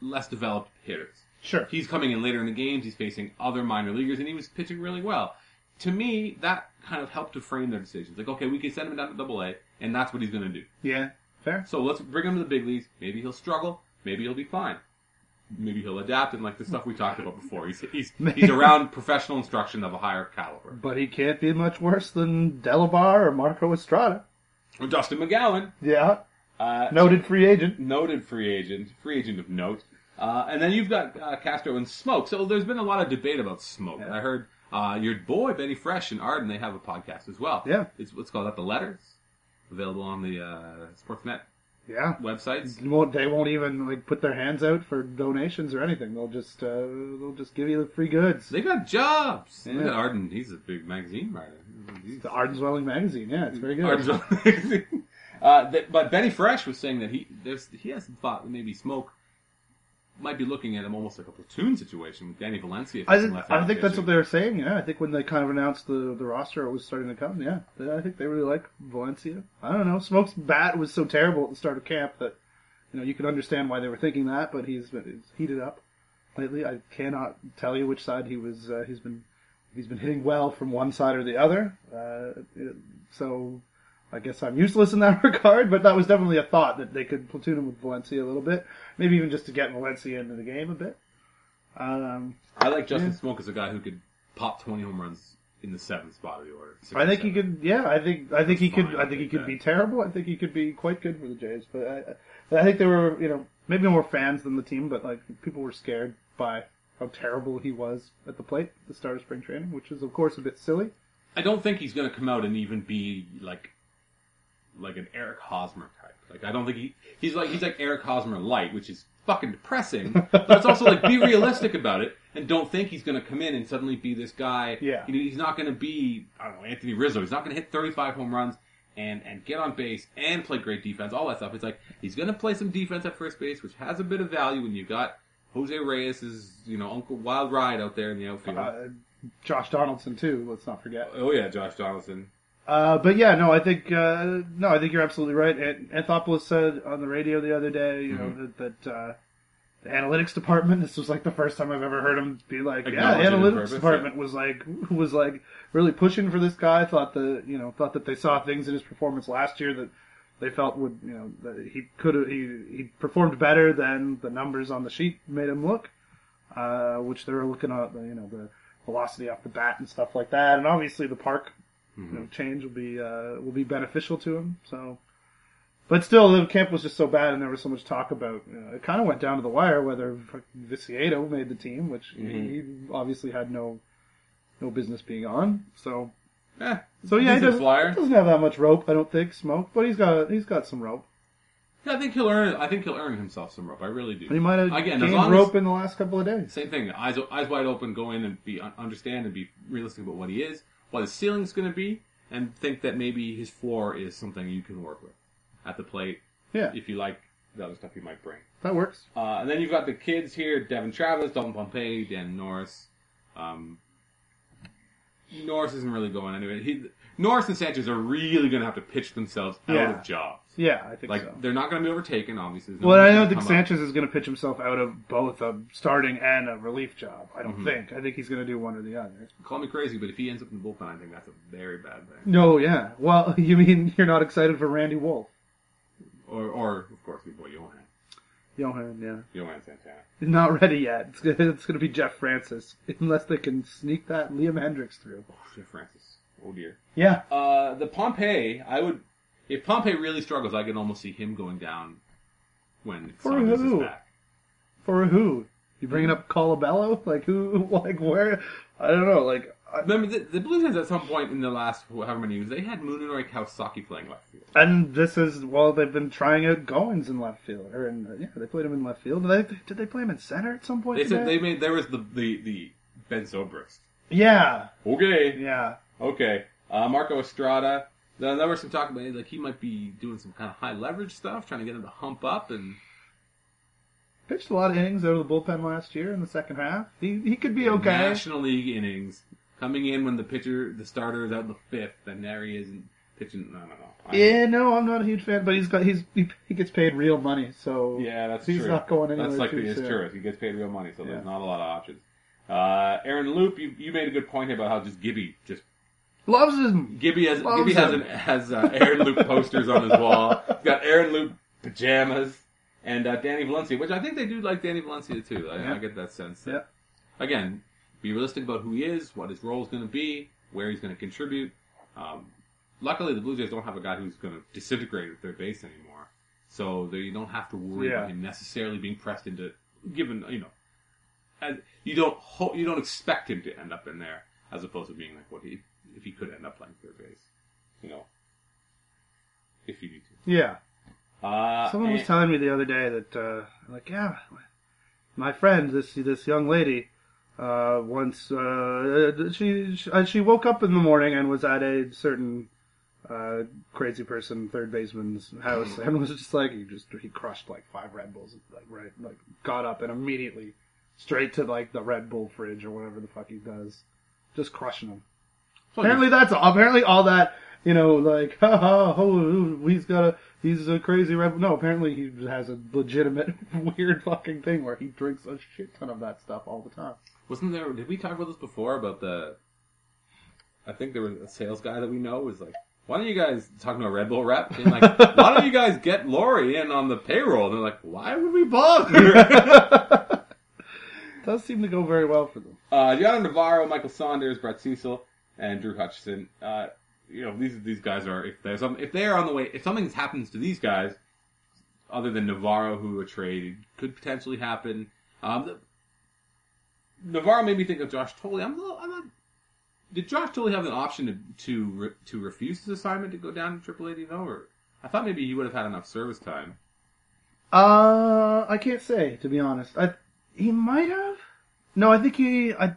less developed hitters. Sure. He's coming in later in the games. He's facing other minor leaguers, and he was pitching really well. To me, that kind of helped to frame their decisions. Like, okay, we can send him down to Double A, and that's what he's going to do. Yeah. Fair. So let's bring him to the big leagues. Maybe he'll struggle. Maybe he'll be fine. Maybe he'll adapt, and like the stuff we talked about before, he's he's, he's around professional instruction of a higher caliber. But he can't be much worse than Delabar or Marco Estrada. Or Dustin McGowan, Yeah. Uh, Noted free agent. noted free agent, free agent of note. Uh, and then you've got uh, Castro and Smoak. So there's been a lot of debate about Smoak. Yeah. I heard uh, your boy Benny Fresh and Arden they have a podcast as well. Yeah. it's what's called that the letters, available on the uh, Sportsnet Yeah. websites. They won't, they won't even like put their hands out for donations or anything. They'll just uh, they'll just give you the free goods. They got jobs. Yeah. Arden, he's a big magazine writer. He's- The Arden Zwelling magazine. Yeah, it's very good. Arden Zwelling magazine. uh, th- but Benny Fresh was saying that he there's he has some thought that maybe Smoak might be looking at him almost like a platoon situation with Danny Valencia. I, think- I think that's what they were saying. Yeah, I think when they kind of announced the the roster it was starting to come. Yeah, They- I think they really like Valencia. I don't know. Smoak's bat was so terrible at the start of camp that you know you can understand why they were thinking that, but he's been he's heated up lately. I cannot tell you which side he was. Uh, he's been he's been hitting well from one side or the other. Uh, so I guess I'm useless in that regard, but that was definitely a thought that they could platoon him with Valencia a little bit, maybe even just to get Valencia into the game a bit. Um, I like Justin Yeah. Smoak as a guy who could pop 20 home runs in the seventh spot of the order. I think he could. Yeah, I think I think he could. I think he could that. be terrible. I think he could be quite good for the Jays. But I, I think they were, you know, maybe more fans than the team, but like people were scared by how terrible he was at the plate at the start of spring training, which is of course a bit silly. I don't think he's going to come out and even be like like an Eric Hosmer type. Like I don't think he he's like he's like Eric Hosmer light, which is fucking depressing. but it's also like be realistic about it and don't think he's going to come in and suddenly be this guy. Yeah. You know, he's not going to be I don't know Anthony Rizzo. He's not going to hit 35 home runs and and get on base and play great defense. All that stuff. It's like he's going to play some defense at first base, which has a bit of value when you've got Jose Reyes' is you know Uncle Wild Ride out there in the outfield. Uh, Josh Donaldson too. Let's not forget. oh yeah, Josh Donaldson. Uh, but yeah, no, I think uh, no, I think you're absolutely right. An- Anthopoulos said on the radio the other day, you know, Mm-hmm. that, that uh, the analytics department. This was like the first time I've ever heard him be like, yeah, the analytics purpose, department was like was like really pushing for this guy. Thought the you know thought that they saw things in his performance last year that they felt would you know that he could have he he performed better than the numbers on the sheet made him look, uh, which they were looking at you know the velocity off the bat and stuff like that, and obviously the park you know, change will be uh, will be beneficial to him. So, but still, the camp was just so bad, and there was so much talk about. You know, it kind of went down to the wire whether Viciedo made the team, which he, he obviously had no no business being on. So, Eh, so yeah, he doesn't, doesn't have that much rope, I don't think, Smoak, but he's got he's got some rope. Yeah, I think he'll earn. I think he'll earn himself some rope. I really do. He might have Again, gained rope as- in the last couple of days. Same thing. Eyes eyes wide open. Go in and be understand and be realistic about what he is, what his ceiling's going to be, and think that maybe his floor is something you can work with at the plate. Yeah, If you like the other stuff you might bring. That works. Uh, and then you've got the kids here: Devon Travis, Dalton Pompey, Dan Norris. Um, Norris isn't really going anywhere. He, Norris and Sanchez are really going to have to pitch themselves out Yeah. of jobs. Yeah, I think Like so. they're not going to be overtaken, obviously. There's Well, I don't think come up. Sanchez is going to pitch himself out of both a starting and a relief job. I Mm-hmm. don't think. I think he's going to do one or the other. Call me crazy, but if he ends up in the bullpen, I think that's a very bad thing. No, yeah. Well, you mean you're not excited for Randy Wolf? Or, or of course, your boy Johan, Johan, yeah. Johan Santana. He's not ready yet. It's it's to be Jeff Francis. Unless they can sneak that Liam Hendriks through. Oh, Jeff Francis. Oh dear. Yeah. Uh, the Pompey, I would, if Pompey really struggles, I can almost see him going down when For Saunders is who? back. For who? You bringing up Colabello? Like who? Like where? I don't know. Like I- Remember, the, the Blue Jays at some point in the last however many years, they had Munenori Kawasaki playing left field. and this is well, they've been trying out Goins in left field, or in, yeah, they played him in left field. Did they, did they play him in center at some point? They said today? they made there was the the the Ben Zobrist. Yeah, Okay, yeah. okay. Uh, Marco Estrada. Then there was some talk about like he might be doing some kind of high leverage stuff, trying to get him to hump up and Pitched a lot of innings out of the bullpen last year in the second half. He he could be okay. National League innings coming in when the pitcher, the starter is out in the fifth, and there he isn't pitching. No, no, no. I- Yeah, no, I'm not a huge fan, but he's got he's he, he gets paid real money, so Yeah, that's he's true. not going anywhere. That's like too his soon. tourist. He gets paid real money, so Yeah. there's not a lot of options. Uh, Aaron Loup, you, you made a good point about how just Gibby just Loves him. Gibby has Loves Gibby has him. an, has uh, Aaron Loup posters on his wall. He's got Aaron Loup pajamas and uh, Danny Valencia, which I think they do like Danny Valencia too. I, I get that sense. Yeah. Again, be realistic about who he is, what his role is going to be, where he's going to contribute. Um, luckily, the Blue Jays don't have a guy who's going to disintegrate at third base anymore, so they don't have to worry Yeah. about him necessarily being pressed into. Given you know, as, you don't ho- you don't expect him to end up in there, as opposed to being like what he if he could end up playing third base, you know, if you need to. Yeah. Uh, Someone was and- telling me the other day that, uh, like, yeah, my friend, this this young lady, uh, once uh, she she, she woke up in the morning and was at a certain uh, crazy person third baseman's house and was just like he just he crushed like five Red Bulls, like right, like got up and immediately straight to like the Red Bull fridge or whatever the fuck he does, just crushing them. Apparently that's all. Apparently all that you know, like ha ha, oh, he's got a he's a crazy rebel. No, apparently he has a legitimate weird fucking thing where he drinks a shit ton of that stuff all the time. Wasn't there? Did we talk about this before? About the? I think there was a sales guy that we know was like, "Why don't you guys talking to a Red Bull rep? Being like, why don't you guys get Lawrie in on the payroll?" And they're like, "Why would we bother?" Does seem to go very well for them. uh, Dioner Navarro, Michael Saunders, Brett Cecil, and Drew Hutchison. Uh, you know, these these guys are if there's some, if they are on the way, if something happens to these guys, other than Navarro, who a trade could potentially happen. Um, the, Navarro made me think of Josh Thole. I'm, a little- I'm not. Did Josh Thole have an option to to re, to refuse his assignment to go down to Triple A? Do you know, or I thought maybe he would have had enough service time. Uh, I can't say to be honest. I he might have. No, I think he. I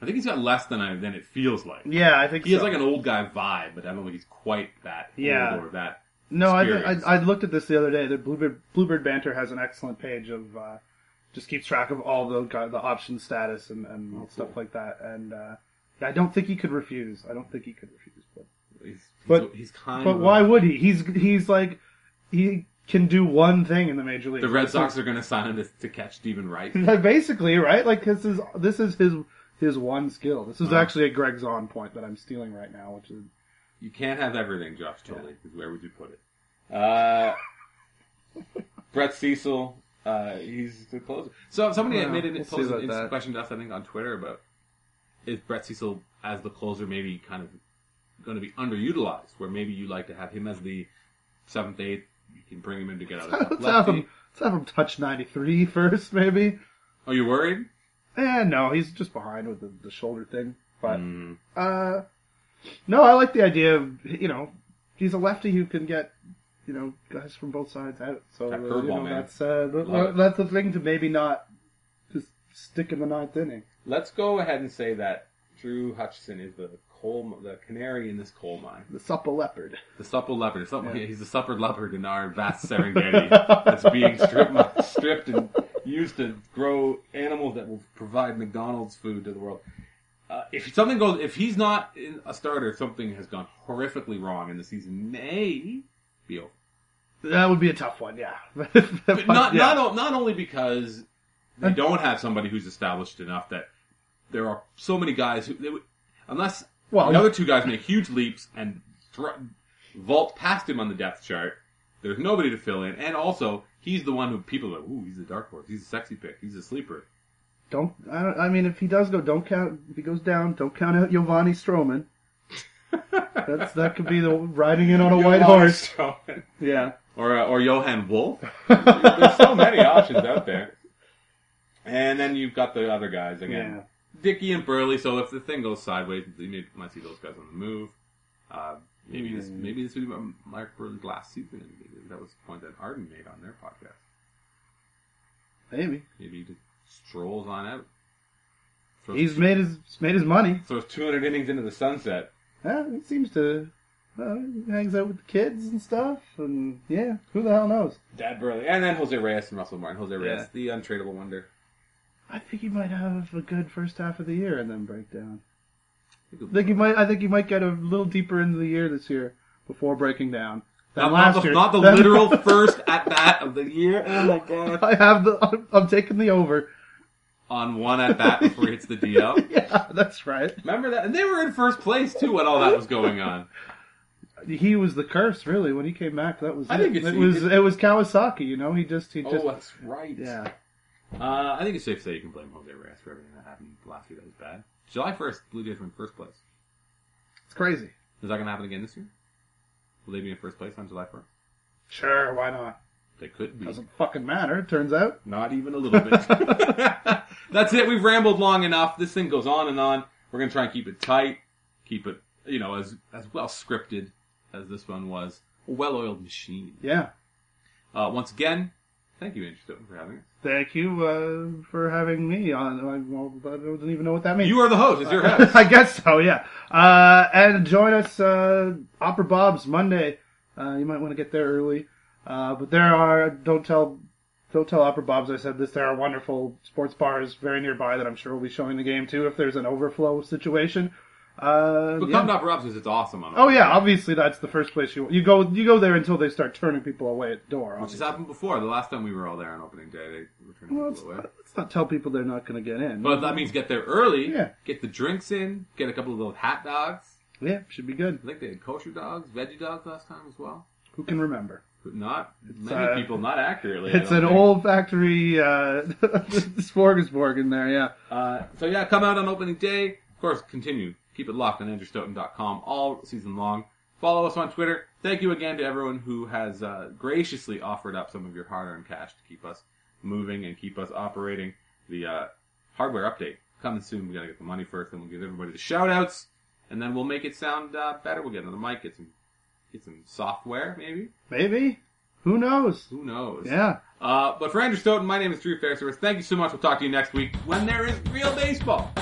I think he's got less than I than it feels like. yeah, I think He has like an old guy vibe, but I don't think he's quite that Yeah. old or that. No, I. I I looked at this the other day. The Bluebird Bluebird Banter has an excellent page of uh, just keeps track of all the the option status and, and Oh, stuff cool. like that. And uh, I don't think he could refuse. I don't think he could refuse. But He's, he's, But- he's kind but of. why would he? He's he's like he can do one thing in the major league. The Red Sox are going to sign him to, to catch Steven Wright. basically right. Like this is this is his his one skill. This is Wow. actually a Greg Zaun point that I'm stealing right now, which is You can't have everything, Josh Thole. 'cause Where would you put it? Uh, Brett Cecil, uh, he's the closer. So somebody Well, made an we'll see posed about an that. question to us, I think, on Twitter about is Brett Cecil as the closer maybe kind of going to be underutilized, where maybe you like to have him as the seventh, eighth. You can bring him in to get out of let's lefty. him let's have him touch 93 first, maybe. Are you worried? Eh, no, he's just behind with the, the shoulder thing. But Mm. uh, no, I like the idea of you know he's a lefty who can get you know guys from both sides out. So That uh, you know, that's uh, th- Love it. that's the thing to maybe not just stick in the ninth inning. Let's go ahead and say that Drew Hutchison is the coal, the canary in this coal mine. The supple leopard. The supple leopard. Something, Yeah. He's the supple leopard in our vast Serengeti that's being stripped, stripped and used to grow animals that will provide McDonald's food to the world. Uh, if something goes, if he's not in a starter, something has gone horrifically wrong, and the season may be over. That would be a tough one, yeah. but But not yeah. not not only because they don't have somebody who's established enough that there are so many guys who they would, unless Well, the other two guys make huge leaps and thr vault past him on the depth chart. There's nobody to fill in, and also he's the one who people are. Ooh, he's a dark horse. He's a sexy pick. He's a sleeper. Don't. I, don't, I mean, if he does go, don't count. If he goes down, don't count out Giovanni Stroman. That's that could be the riding in on a white horse. Yeah. or uh, or Johan Wolf. There's so many options out there. And then you've got the other guys again. Yeah. Dickey and Buehrle. So if the thing goes sideways, you might see those guys on the move. Uh, maybe this Hmm. maybe this would be about Mark Buehrle's last season. And that was the point that Arden made on their podcast. Maybe Maybe he just strolls on out. Throws, he's made his made his money. throws 200 innings into the sunset. Yeah, he seems to. Uh, he hangs out with the kids and stuff, and yeah, who the hell knows? Dad Buehrle, and then Jose Reyes and Russell Martin. Jose Reyes, Yeah. the untradeable wonder. I think he might have a good first half of the year and then break down. I think you might. I think he might get a little deeper into the year this year before breaking down. Than Not, last not the, year. not the Than- literal first at bat of the year. Oh my god! I have the. I'm, I'm taking the over. On one at bat before he hits the DL. Yeah, that's right. Remember that? And they were in first place too when all that was going on. He was the curse, really, when he came back. That was. I it. think it's- it was. It was Kawasaki. You know, he just. He just. Oh, that's right. yeah. Uh, I think it's safe to say you can blame Jose Reyes for everything that happened last year that was bad. July 1st, Blue Jays were in first place. It's crazy. Is that going to happen again this year? Will they be in first place on July 1st? Sure, why not? They could be. Doesn't fucking matter. It turns out. Not even a little bit. That's it. We've rambled long enough. This thing goes on and on. We're going to try and keep it tight, keep it, you know, as as well scripted as this one was. A well-oiled machine. Yeah. Uh, once again, thank you, Andrew Stoeten, for having us. Thank you uh, for having me on. I, well, I don't even know what that means. You are the host. It's your house. I guess so, yeah. Uh, and join us, uh, Opera Bob's Monday. Uh, you might want to get there early. Uh, but there are, don't tell, don't tell Opera Bob's I said this, there are wonderful sports bars very nearby that I'm sure will be showing the game too if there's an overflow situation. Uh, But yeah. come to Opera Bob's it's awesome on Oh yeah, obviously that's the first place you, you go, you go there until they start turning people away at the door. Which has happened before. The last time we were all there on opening day, they were turning Well, let's, people away. let's not tell people they're not going to get in. But that means get there early, Yeah. get the drinks in, get a couple of those hat dogs. yeah, should be good. I think they had kosher dogs, veggie dogs last time as well. Who can remember? But not many uh, people, not accurately. It's an think. old factory uh, smorgasbord in there, yeah. Uh, so yeah, come out on opening day. Of course, continue. Keep it locked on AndrewStoeten.com all season long. Follow us on Twitter. Thank you again to everyone who has uh, graciously offered up some of your hard-earned cash to keep us moving and keep us operating. The uh, hardware update coming soon. We gotta get the money first, then we'll give everybody the shout-outs, and then we'll make it sound uh, better. We'll get another mic, get some get some software, maybe. Maybe. Who knows? Who knows? Yeah. Uh, but for Andrew Stoeten, my name is Drew Fairservice. Thank you so much. We'll talk to you next week when there is real baseball.